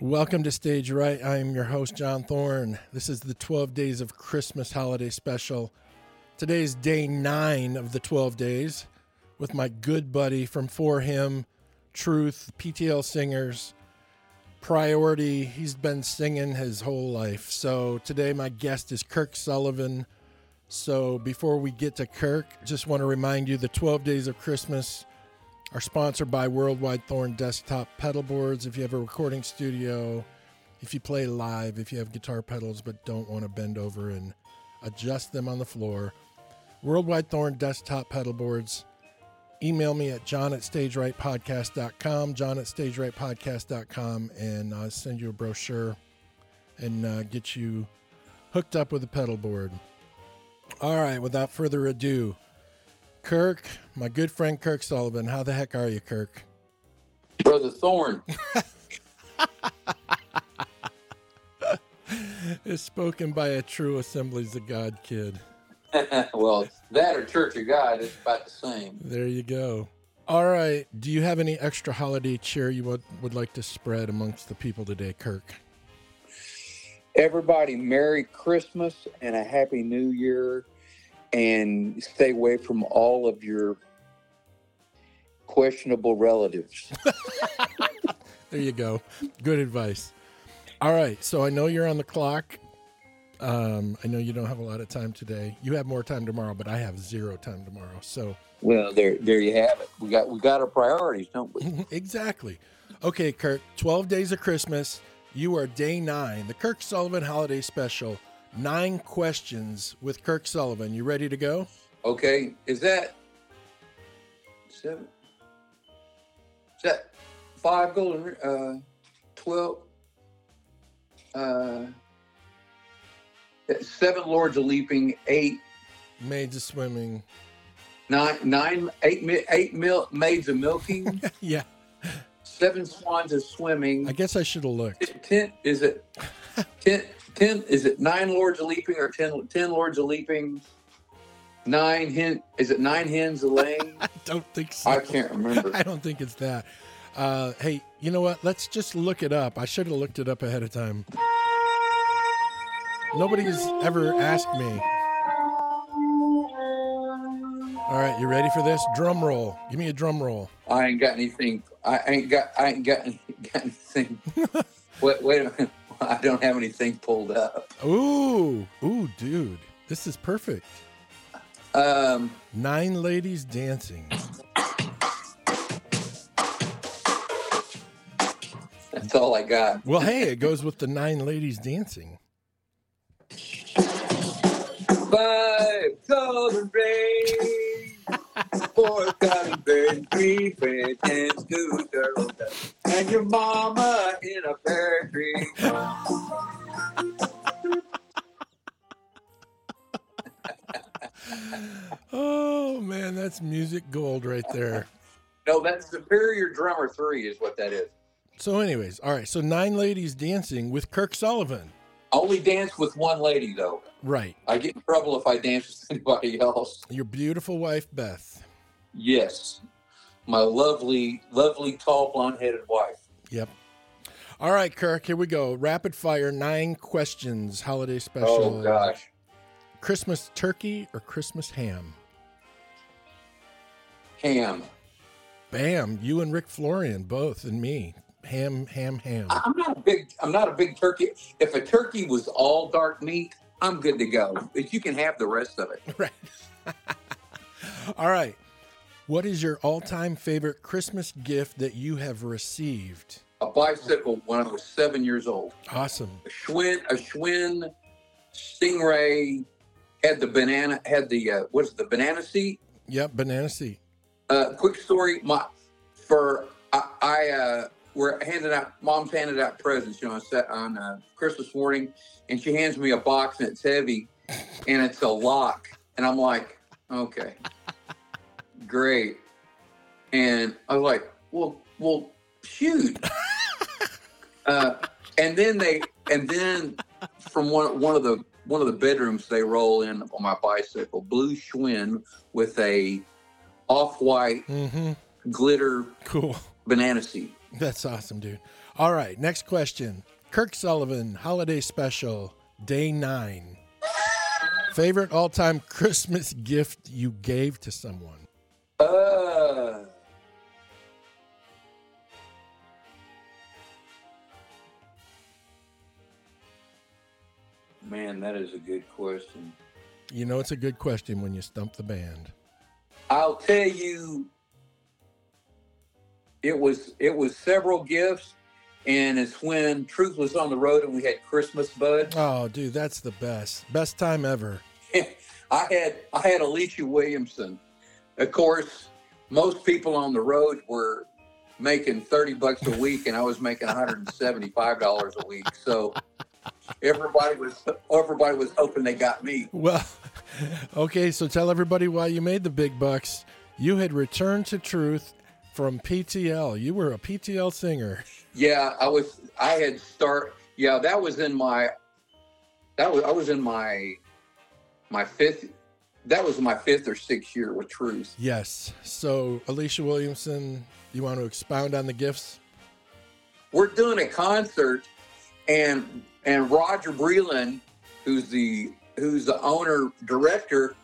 Welcome to Stage Right. I'm your host, John Thorne. This is the 12 Days of Christmas holiday special. Today is day nine of the 12 days with my good buddy from 4Him, Truth, PTL Singers, Priority. He's been singing his whole life. So today, my guest is Kirk Sullivan. So before we get to Kirk, just want to remind you the 12 Days of Christmas are sponsored by Worldwide Thorn Desktop Pedal Boards. If you have a recording studio, if you play live, if you have guitar pedals but don't want to bend over and adjust them on the floor, Worldwide Thorn Desktop Pedal Boards. Email me at john at stagerightpodcast.com, john at stagerightpodcast.com, and I'll send you a brochure and uh, get you hooked up with a pedal board. All right, without further ado, Kirk, my good friend Kirk Sullivan. How the heck are you, Kirk? Brother Thorne. It's spoken by a true Assemblies of God kid. well, that or Church of God is about the same. There you go. All right. Do you have any extra holiday cheer you would, would like to spread amongst the people today, Kirk? Everybody, Merry Christmas and a Happy New Year, and stay away from all of your questionable relatives. There you go. Good advice. All right. So I know you're on the clock. Um, I know you don't have a lot of time today. You have more time tomorrow, but I have zero time tomorrow. So well, there, there you have it. We got, we got our priorities, don't we? exactly. Okay, Kirk. Twelve days of Christmas. You are day nine. The Kirk Sullivan Holiday Special. Nine questions with Kirk Sullivan. You ready to go? Okay, is that seven? Is that five golden? Uh, twelve? Uh, seven lords of leaping, eight, Maids of swimming. nine, nine, eight, eight mil, maids of milking, Yeah. seven swans of swimming. I guess I should have looked. Ten is it? Ten, ten is it? Nine lords of leaping or ten? Ten lords of leaping. Nine hen? Is it nine hens a laying? I don't think so. I can't remember. I don't think it's that. Uh, hey, you know what? Let's just look it up. I should have looked it up ahead of time. Nobody's ever asked me. All right, you ready for this? Drum roll. Give me a drum roll. I ain't got anything. I ain't got. I ain't got, got anything. wait, wait a minute. I don't have anything pulled up. Ooh, ooh, dude, this is perfect. Um, Nine ladies dancing. that's all I got. Well, hey, it goes with the nine ladies dancing. Five golden four golden birds, three red hens, two turtle doves, and your mama in a pear tree. Oh man, that's music gold right there. No, that's Superior Drummer Three, is what that is. So, anyways, all right. So nine ladies dancing with Kirk Sullivan. I only dance with one lady though. Right. I get in trouble if I dance with anybody else. Your beautiful wife, Beth. Yes, my lovely, lovely, tall, blonde-headed wife. Yep. All right, Kirk, here we go. Rapid fire, nine questions, holiday special. Oh gosh, Christmas turkey or Christmas ham? ham. Bam, you and Rick Florian, both, and me. Ham, ham, ham. I'm not a big. I'm not a big turkey. If a turkey was all dark meat, I'm good to go. But you can have the rest of it. Right. All right. What is your all time favorite Christmas gift that you have received? A bicycle when I was seven years old. Awesome. A Schwinn, a Schwinn Stingray had the banana. Had the uh, what's it, the banana seat? Yep, banana seat. Uh, quick story. My for I, I uh, we're handing out. Mom's handed out presents. You know, on set on uh, Christmas morning, and she hands me a box and it's heavy, and it's a lock, and I'm like, okay, great, and I was like, well, well, shoot, uh, and then they, and then from one one of the one of the bedrooms they roll in on my bicycle, blue Schwinn with a off-white Mm-hmm. glitter Cool. banana seat. That's awesome, dude. All right, next question. Kirk Sullivan, holiday special, day nine. Favorite all time Christmas gift you gave to someone? Uh, man, that is a good question. You know, it's a good question when you stump the band. I'll tell you, it was it was several gifts, and it's when Truth was on the road and we had Christmas Bud. Oh, dude, that's the best. Best time ever. I had I had Alicia Williamson. Of course, most people on the road were making 30 bucks a week and I was making $175 a week. So everybody was everybody was hoping they got me. Well, okay, so tell everybody why you made the big bucks. You had returned to truth from PTL. You were a PTL singer. Yeah, I was I had start yeah, that was in my that was I was in my my fifth that was my fifth or sixth year with Truth. Yes. So, Alicia Williamson, you want to expound on the gifts? We're doing a concert and and Roger Breland, who's the who's the owner director,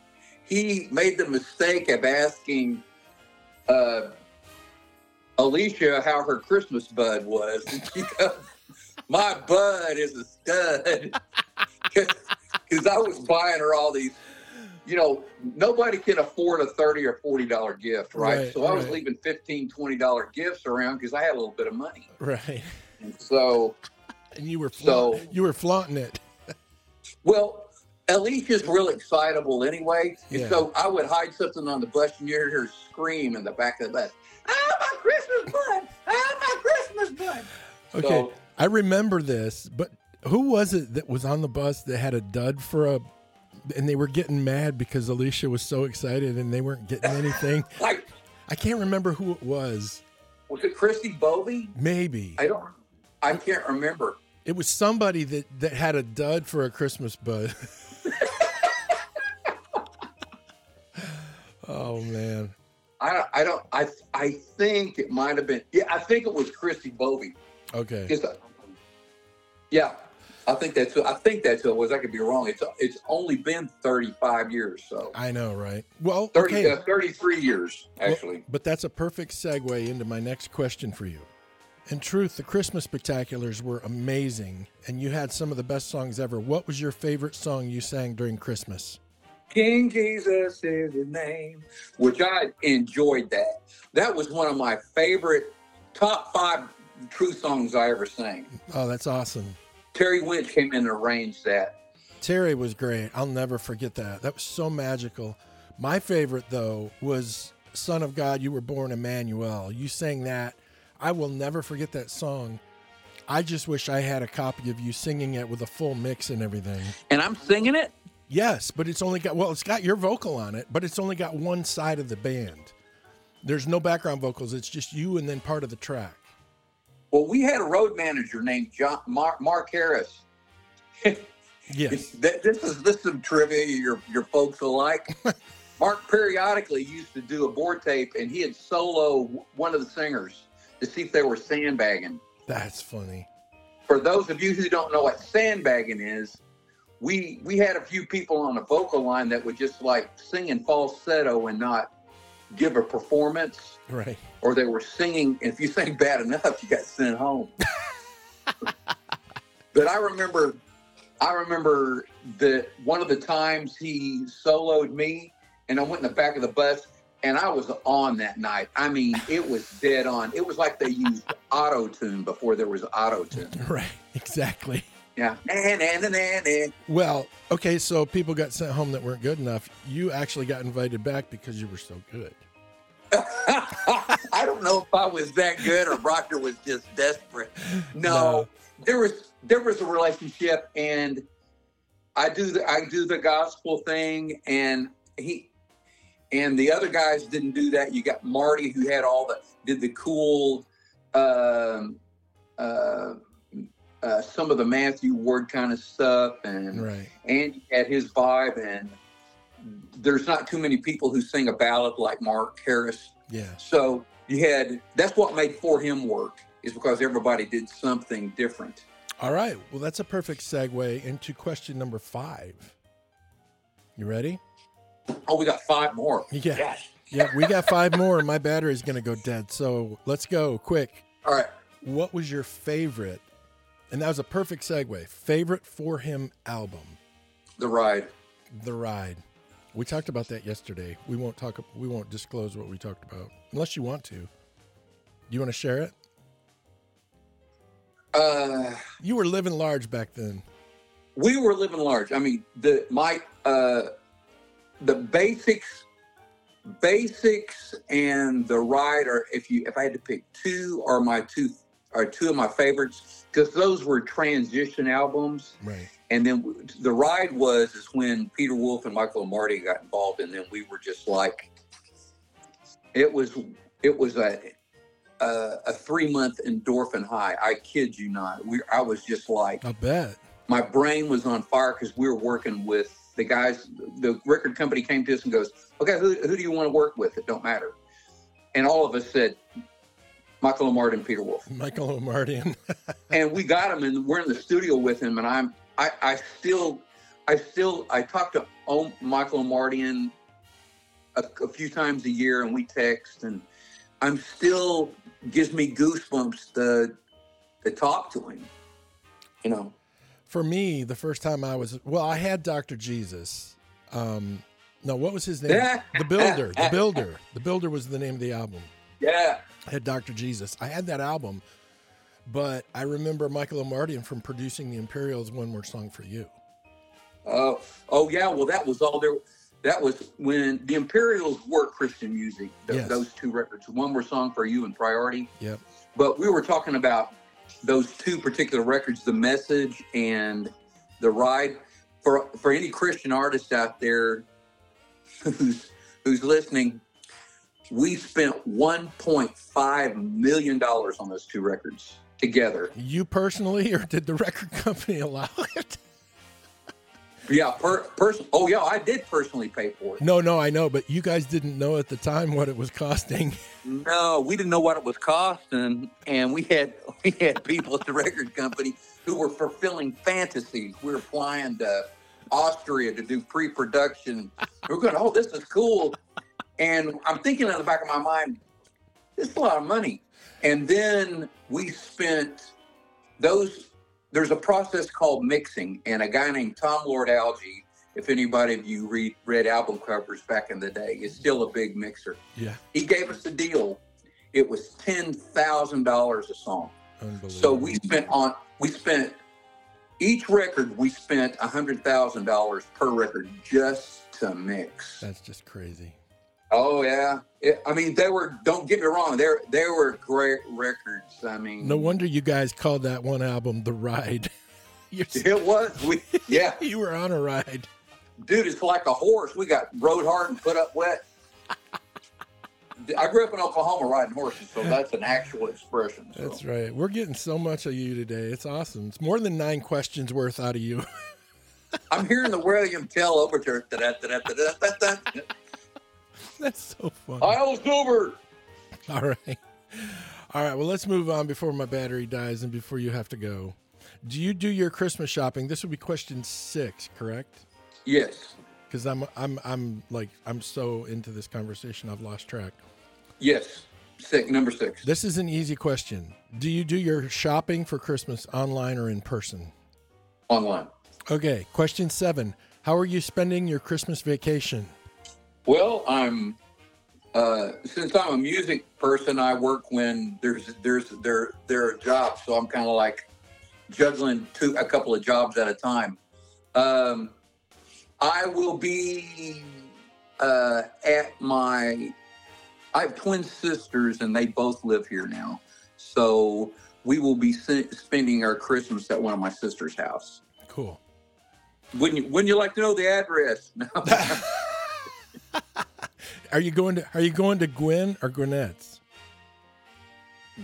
he made the mistake of asking uh, Alicia how her Christmas bud was. And she goes, "My bud is a stud," because I was buying her all these. You know, nobody can afford a thirty or forty dollar gift, right? Right, so I was right. leaving 15 20 dollar gifts around because I had a little bit of money. Right. And so And you were So- you were flaunting it. Well, Alicia's real excitable anyway. And Yeah. so I would hide something on the bus and you hear her scream in the back of the bus. Oh, my Christmas bud! Oh, my Christmas bud! Okay. So- I remember this, but who was it that was on the bus that had a dud for a and they were getting mad because Alicia was so excited and they weren't getting anything. Like, I can't remember who it was. was it Christy Bovey? Maybe. I don't, I can't remember. It was somebody that, that had a dud for a Christmas bud. oh man. I don't, I don't, I, I think it might have been, yeah, I think it was Christy Bovey. Okay. Yeah, I think that's, I think that's who it was. I could be wrong. It's, it's only been 35 years. So I know, right? Well, 30, okay. uh, 33 years, Well, actually. but that's a perfect segue into my next question for you. In truth, the Christmas spectaculars were amazing, and you had some of the best songs ever. What was your favorite song you sang during Christmas? King Jesus is his name, which I enjoyed that. That was one of my favorite top five true songs I ever sang. Oh, that's awesome. Terry Winch came in and arranged that. Terry was great. I'll never forget that. That was so magical. My favorite, though, was Son of God, You Were Born Emmanuel. You sang that. I will never forget that song. I just wish I had a copy of you singing it with a full mix and everything. And I'm singing it? Yes, but it's only got well, it's got your vocal on it, but it's only got one side of the band. There's no background vocals. It's just you and then part of the track. Well, we had a road manager named John Mark, Mark Harris. Yes. This is this is some trivia your your folks will like. Mark periodically used to do a board tape, and he had solo one of the singers to see if they were sandbagging. That's funny. For those of you who don't know what sandbagging is, we we had a few people on the vocal line that would just like sing in falsetto and not give a performance, Right. or they were singing. If you sang bad enough, you got sent home. but I remember, I remember that one of the times he soloed me, and I went in the back of the bus, and I was on that night. I mean, it was dead on. It was like they used auto tune before there was auto tune. Right. Exactly. Yeah. Well, okay, so people got sent home that weren't good enough. You actually got invited back because you were so good. I don't know if I was that good or Roger was just desperate. No, No. there was there was a relationship, and I do the I do the gospel thing, and he and the other guys didn't do that. You got Marty who had all the did the cool, um, uh, uh, some of the Matthew Ward kind of stuff, and Right. Andy had his vibe, and there's not too many people who sing a ballad like Mark Harris. Yeah. So you had that's what made 4Him work. is because everybody did something different. All right. Well, that's a perfect segue into question number five. You ready? Oh, we got five more. Yeah. Yes. Yeah, we got five more, and my battery's going to go dead. So let's go quick. All right. What was your favorite? And that was a perfect segue. Favorite 4Him album, The ride. The Ride. We talked about that yesterday. We won't talk. We won't disclose what we talked about unless you want to. Do you want to share it? Uh, You were living large back then. we were living large. I mean, the my uh, the basics, basics, and the ride are. If you if I had to pick two, are my two are two of my favorites because those were transition albums. Right. And then the ride was is when Peter Wolf and Michael Marty got involved, and then we were just like, it was it was a a, a three month endorphin high. I kid you not. We I was just like I bet. my brain was on fire because we were working with the guys. The record company came to us and goes, "Okay, who, who do you want to work with? It don't matter." And all of us said, "Michael Marty and Peter Wolf." Michael Omartian. and we got him and we're in the studio with him and i'm i i still i still i talk to michael Omartian a, a few times a year and we text and i'm still gives me goosebumps to to talk to him you know For me, the first time I was well, I had Dr. Jesus. Um, no, what was his name? the Builder. The Builder. The Builder was the name of the album. Yeah I had Dr. Jesus. I had that album, but I remember Michael Omartian from producing the Imperials' "One More Song for You." oh oh yeah well that was all there that was when the imperials were christian music th- Yes. those two records one more song for you and priority Yep. but we were talking about those two particular records the message and the ride for for any christian artist out there who's who's listening we spent 1.5 million dollars on those two records together. You personally, or did the record company allow it? yeah per person oh yeah i did personally pay for it. No, no, I know, but you guys didn't know at the time what it was costing. no we didn't know what it was costing and we had we had people at the record company who were fulfilling fantasies. We were flying to austria to do pre-production. We we're going oh this is cool and i'm thinking in the back of my mind this is a lot of money and then we spent those there's a process called mixing and a guy named tom Lord-Alge if anybody of you read read album covers back in the day is still a big mixer Yeah, he gave us a deal. It was ten thousand dollars a song. unbelievable. So we spent on we spent each record we spent a hundred thousand dollars per record just to mix. That's just crazy. Oh yeah, It- I mean they were. Don't get me wrong. They they were great records. I mean, No wonder you guys called that one album "The Ride." You're, it was. We yeah, you were on a ride. dude, it's like a horse. We got rode hard and put up wet. I grew up in Oklahoma riding horses, so that's an actual expression. So. That's right. We're getting so much of you today. It's awesome. It's more than nine questions worth out of you. I'm hearing the William Tell overture. Da-da-da-da-da-da-da. That's so fun. Isles Goober. All right. All right. Well, let's move on before my battery dies and before you have to go. Do you do your Christmas shopping? This would be question six, correct? Yes, Because I'm, I'm, I'm like, I'm so into this conversation, I've lost track. yes. Six, number six. This is an easy question. Do you do your shopping for Christmas online or in person? Online. Okay. Question seven. How are you spending your Christmas vacation? Well, I'm uh, since I'm a music person, I work when there's there's there there are jobs, so I'm kind of like juggling two a couple of jobs at a time. Um, I will be uh, at my. I have twin sisters, and they both live here now, so we will be spending our Christmas at one of my sister's house. Cool. Wouldn't you, wouldn't you like to know the address? No. Are you going to Are you going to Gwen or Gwinnett's?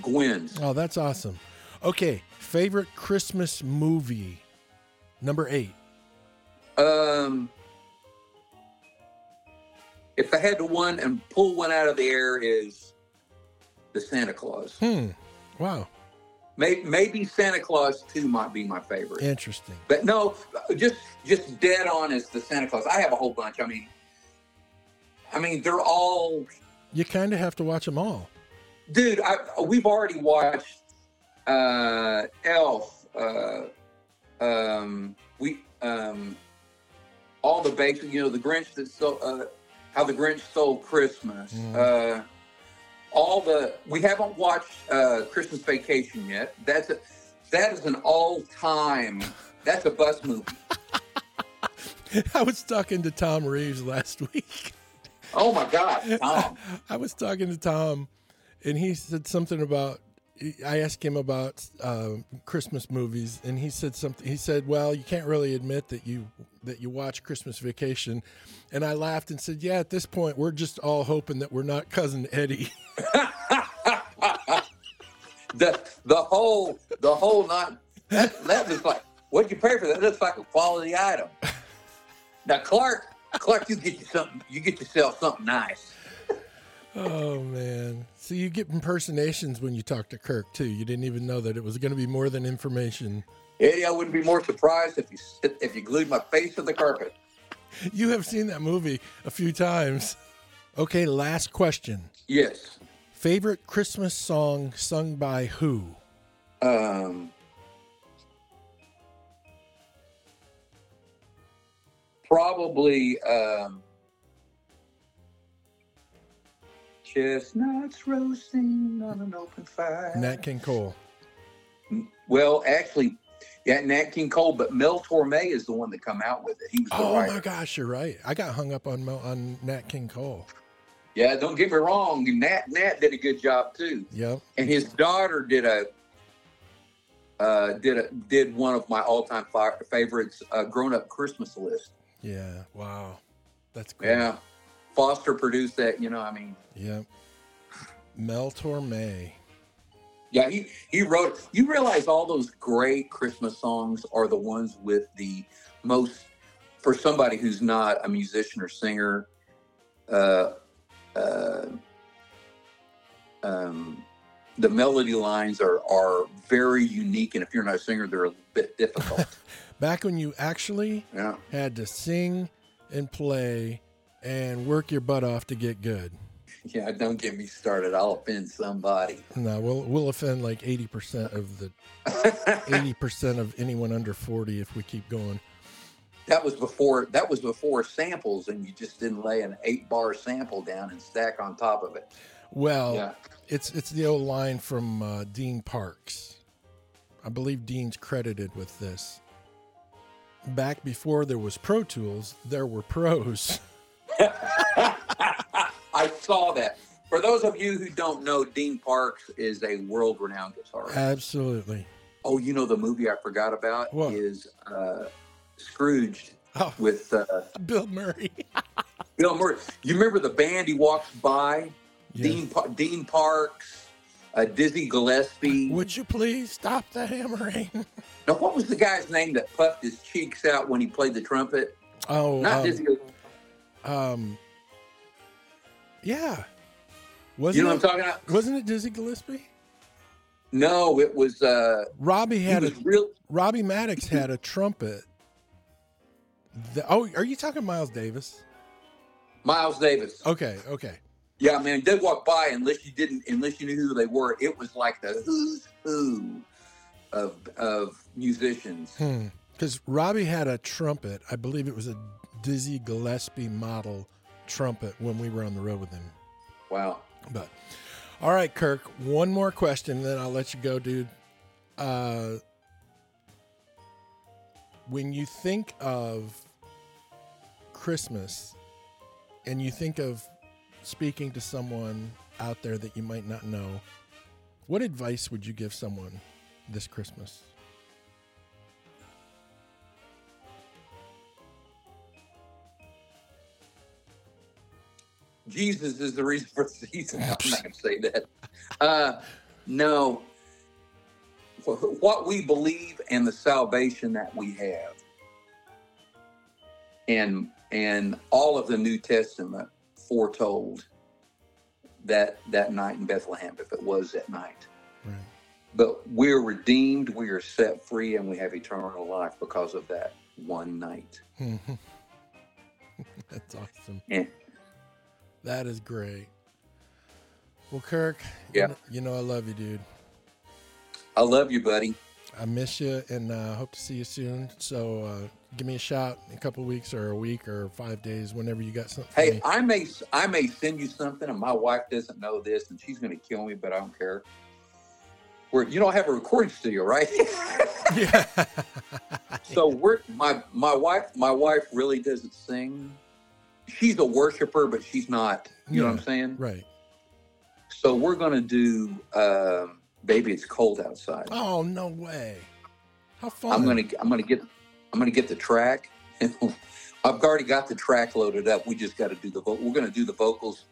Gwen's. Oh, that's awesome. Okay, favorite Christmas movie, number eight. Um, if I had to one and pull one out of the air, is the Santa Claus. Hmm. Wow. Maybe, maybe Santa Claus 2 might be my favorite. Interesting. But no, just just dead on is the Santa Claus. I have a whole bunch. I mean, I mean they're all, You kind of have to watch them all. dude. I, we've already watched uh, Elf. Uh, um, we um, all the basic. You know, the Grinch that stole. Uh, how the Grinch stole Christmas. Mm. Uh, all the we haven't watched uh, Christmas Vacation yet. That's a that is an all time. That's a bus movie. I was talking to Tom Reeves last week. Oh my God, Tom. I was talking to Tom, and he said something about. I asked him about uh, Christmas movies, and he said something. He said, "Well, you can't really admit that you that you watch Christmas Vacation," and I laughed and said, "Yeah, at this point, we're just all hoping that we're not cousin Eddie." the the whole the whole not that that looks like what'd you pay for that? Looks like a quality item. Now Clark, Clark, you get you something. You get yourself something nice. oh man! So you get impersonations when you talk to Kirk too. You didn't even know that it was going to be more than information. Eddie, I wouldn't be more surprised if you if you glued my face to the carpet. You have seen that movie a few times. Okay, last question. Yes. Favorite Christmas song sung by who? Um, probably um, chestnuts roasting on an open fire. Nat King Cole. Well, actually, yeah, Nat King Cole, but Mel Torme is the one that come out with it. He was Oh writer. my gosh, you're right. I got hung up on Mel, on Nat King Cole. Yeah, don't get me wrong. Nat Nat did a good job too, Yep. and his daughter did a uh, did a did one of my all time favorites, uh, Grown Up Christmas List. Yeah. Wow. That's cool. Yeah, Foster produced that. You know, I mean, Yep. Mel Torme. yeah, he he wrote. You realize all those great Christmas songs are the ones with the most for somebody who's not a musician or singer. Uh, uh, um, the melody lines are are very unique, and if you're not a singer, they're a bit difficult. Back when you actually yeah, had to sing and play and work your butt off to get good. yeah. Don't get me started. I'll offend somebody. No, we'll we'll offend like eighty percent of the eighty percent of anyone under forty if we keep going. that was before that was before samples, and you just didn't lay an eight bar sample down and stack on top of it. Well, Yeah. it's it's the old line from uh, Dean Parks. I believe Dean's credited with this. Back before there was Pro Tools, there were pros. I saw that. For those of you who don't know, Dean Parks is a world renowned guitarist. Absolutely. oh, you know the movie I forgot about What? is uh, Scrooged Oh, with uh, Bill Murray. Bill Murray. You remember the band he walks by? Yes. Dean Pa- Dean Parks, uh, Dizzy Gillespie. Would you please stop the hammering? now, what was the guy's name that puffed his cheeks out when he played the trumpet? Oh, Not um, Dizzy. um, yeah. Wasn't You know what I'm it, talking about? wasn't it Dizzy Gillespie? No, it was. Uh, Robbie had a real. Robbie Maddox had a trumpet. The, oh, are you talking Miles Davis? Miles Davis. Okay, okay. Yeah, man, they walk by unless you didn't, unless you knew who they were. It was like the who's who of of musicians. Hmm. Because Robbie had a trumpet. I believe it was a Dizzy Gillespie model trumpet when we were on the road with him. Wow. But all right, Kirk, one more question, then I'll let you go, dude. Uh, when you think of Christmas and you think of speaking to someone out there that you might not know, what advice would you give someone this Christmas? Jesus is the reason for the season. I'm not going to say that. Uh, no. What we believe and the salvation that we have, and and all of the New Testament foretold that that night in Bethlehem, if it was that night. Right. but we're redeemed, we are set free, and we have eternal life because of that one night. That's awesome. Yeah. That is great. Well, Kirk, Yeah. you, know, I love you, dude. I love you, buddy. I miss you, and uh, hope to see you soon. So uh, give me a shout in a couple weeks, or a week, or five days, whenever you got something. Hey. I may I may send you something, and my wife doesn't know this, and she's going to kill me, but I don't care. Where you don't have a recording studio, right? yeah. so we're my my wife my wife really doesn't sing. She's a worshiper, but she's not. You know what I'm saying? right. So we're going to do. Um, Baby, it's cold outside. Oh no way! How fun! I'm gonna I'm gonna get I'm gonna get the track. I've already got the track loaded up. We just got to do the vo- we're gonna do the vocals,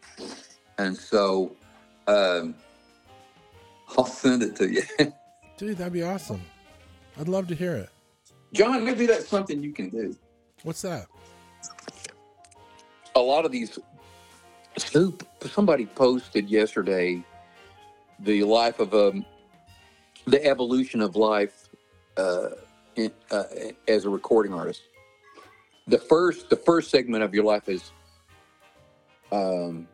and so um, I'll send it to you, dude. That'd be awesome. I'd love to hear it. John. Maybe that's something you can do. What's that? A lot of these. Who somebody posted yesterday the life of um the evolution of life uh, in, uh, as a recording artist. The first the first segment of your life is um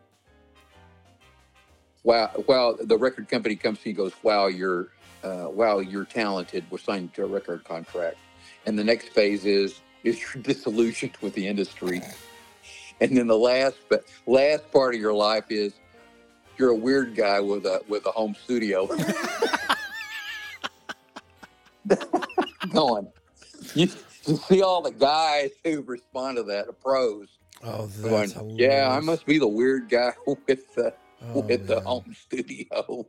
wow wow the record company comes to you and goes wow you're uh, wow you're talented we're signing to a record contract and the next phase is is you're disillusioned with the industry and then the last but last part of your life is you're a weird guy with a with a home studio going you, you see all the guys who respond to that the pros Oh, that's hilarious. yeah i must be the weird guy with the Oh, with the home studio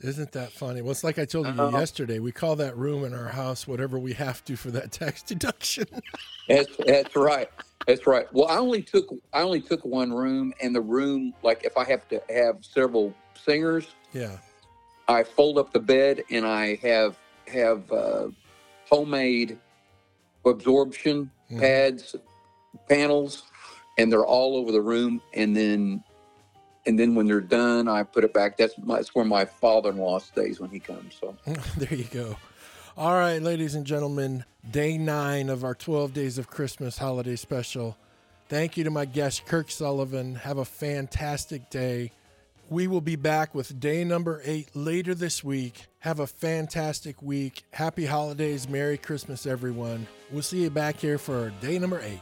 Isn't that funny? Well, it's like I told you Uh-huh. yesterday. We call that room in our house whatever we have to for that tax deduction. That's that's right. That's right. Well, I only took I only took one room, and the room like if I have to have several singers, yeah. I fold up the bed and I have have uh, homemade absorption Mhm. pads, panels, and they're all over the room. And then and then when they're done, I put it back. That's my, that's where my father-in-law stays when he comes. So there you go. All right, ladies and gentlemen, day nine of our 12 Days of Christmas holiday special. Thank you to my guest, Kirk Sullivan. Have a fantastic day. We will be back with day number eight later this week. Have a fantastic week. Happy holidays. Merry Christmas, everyone. We'll see you back here for day number eight.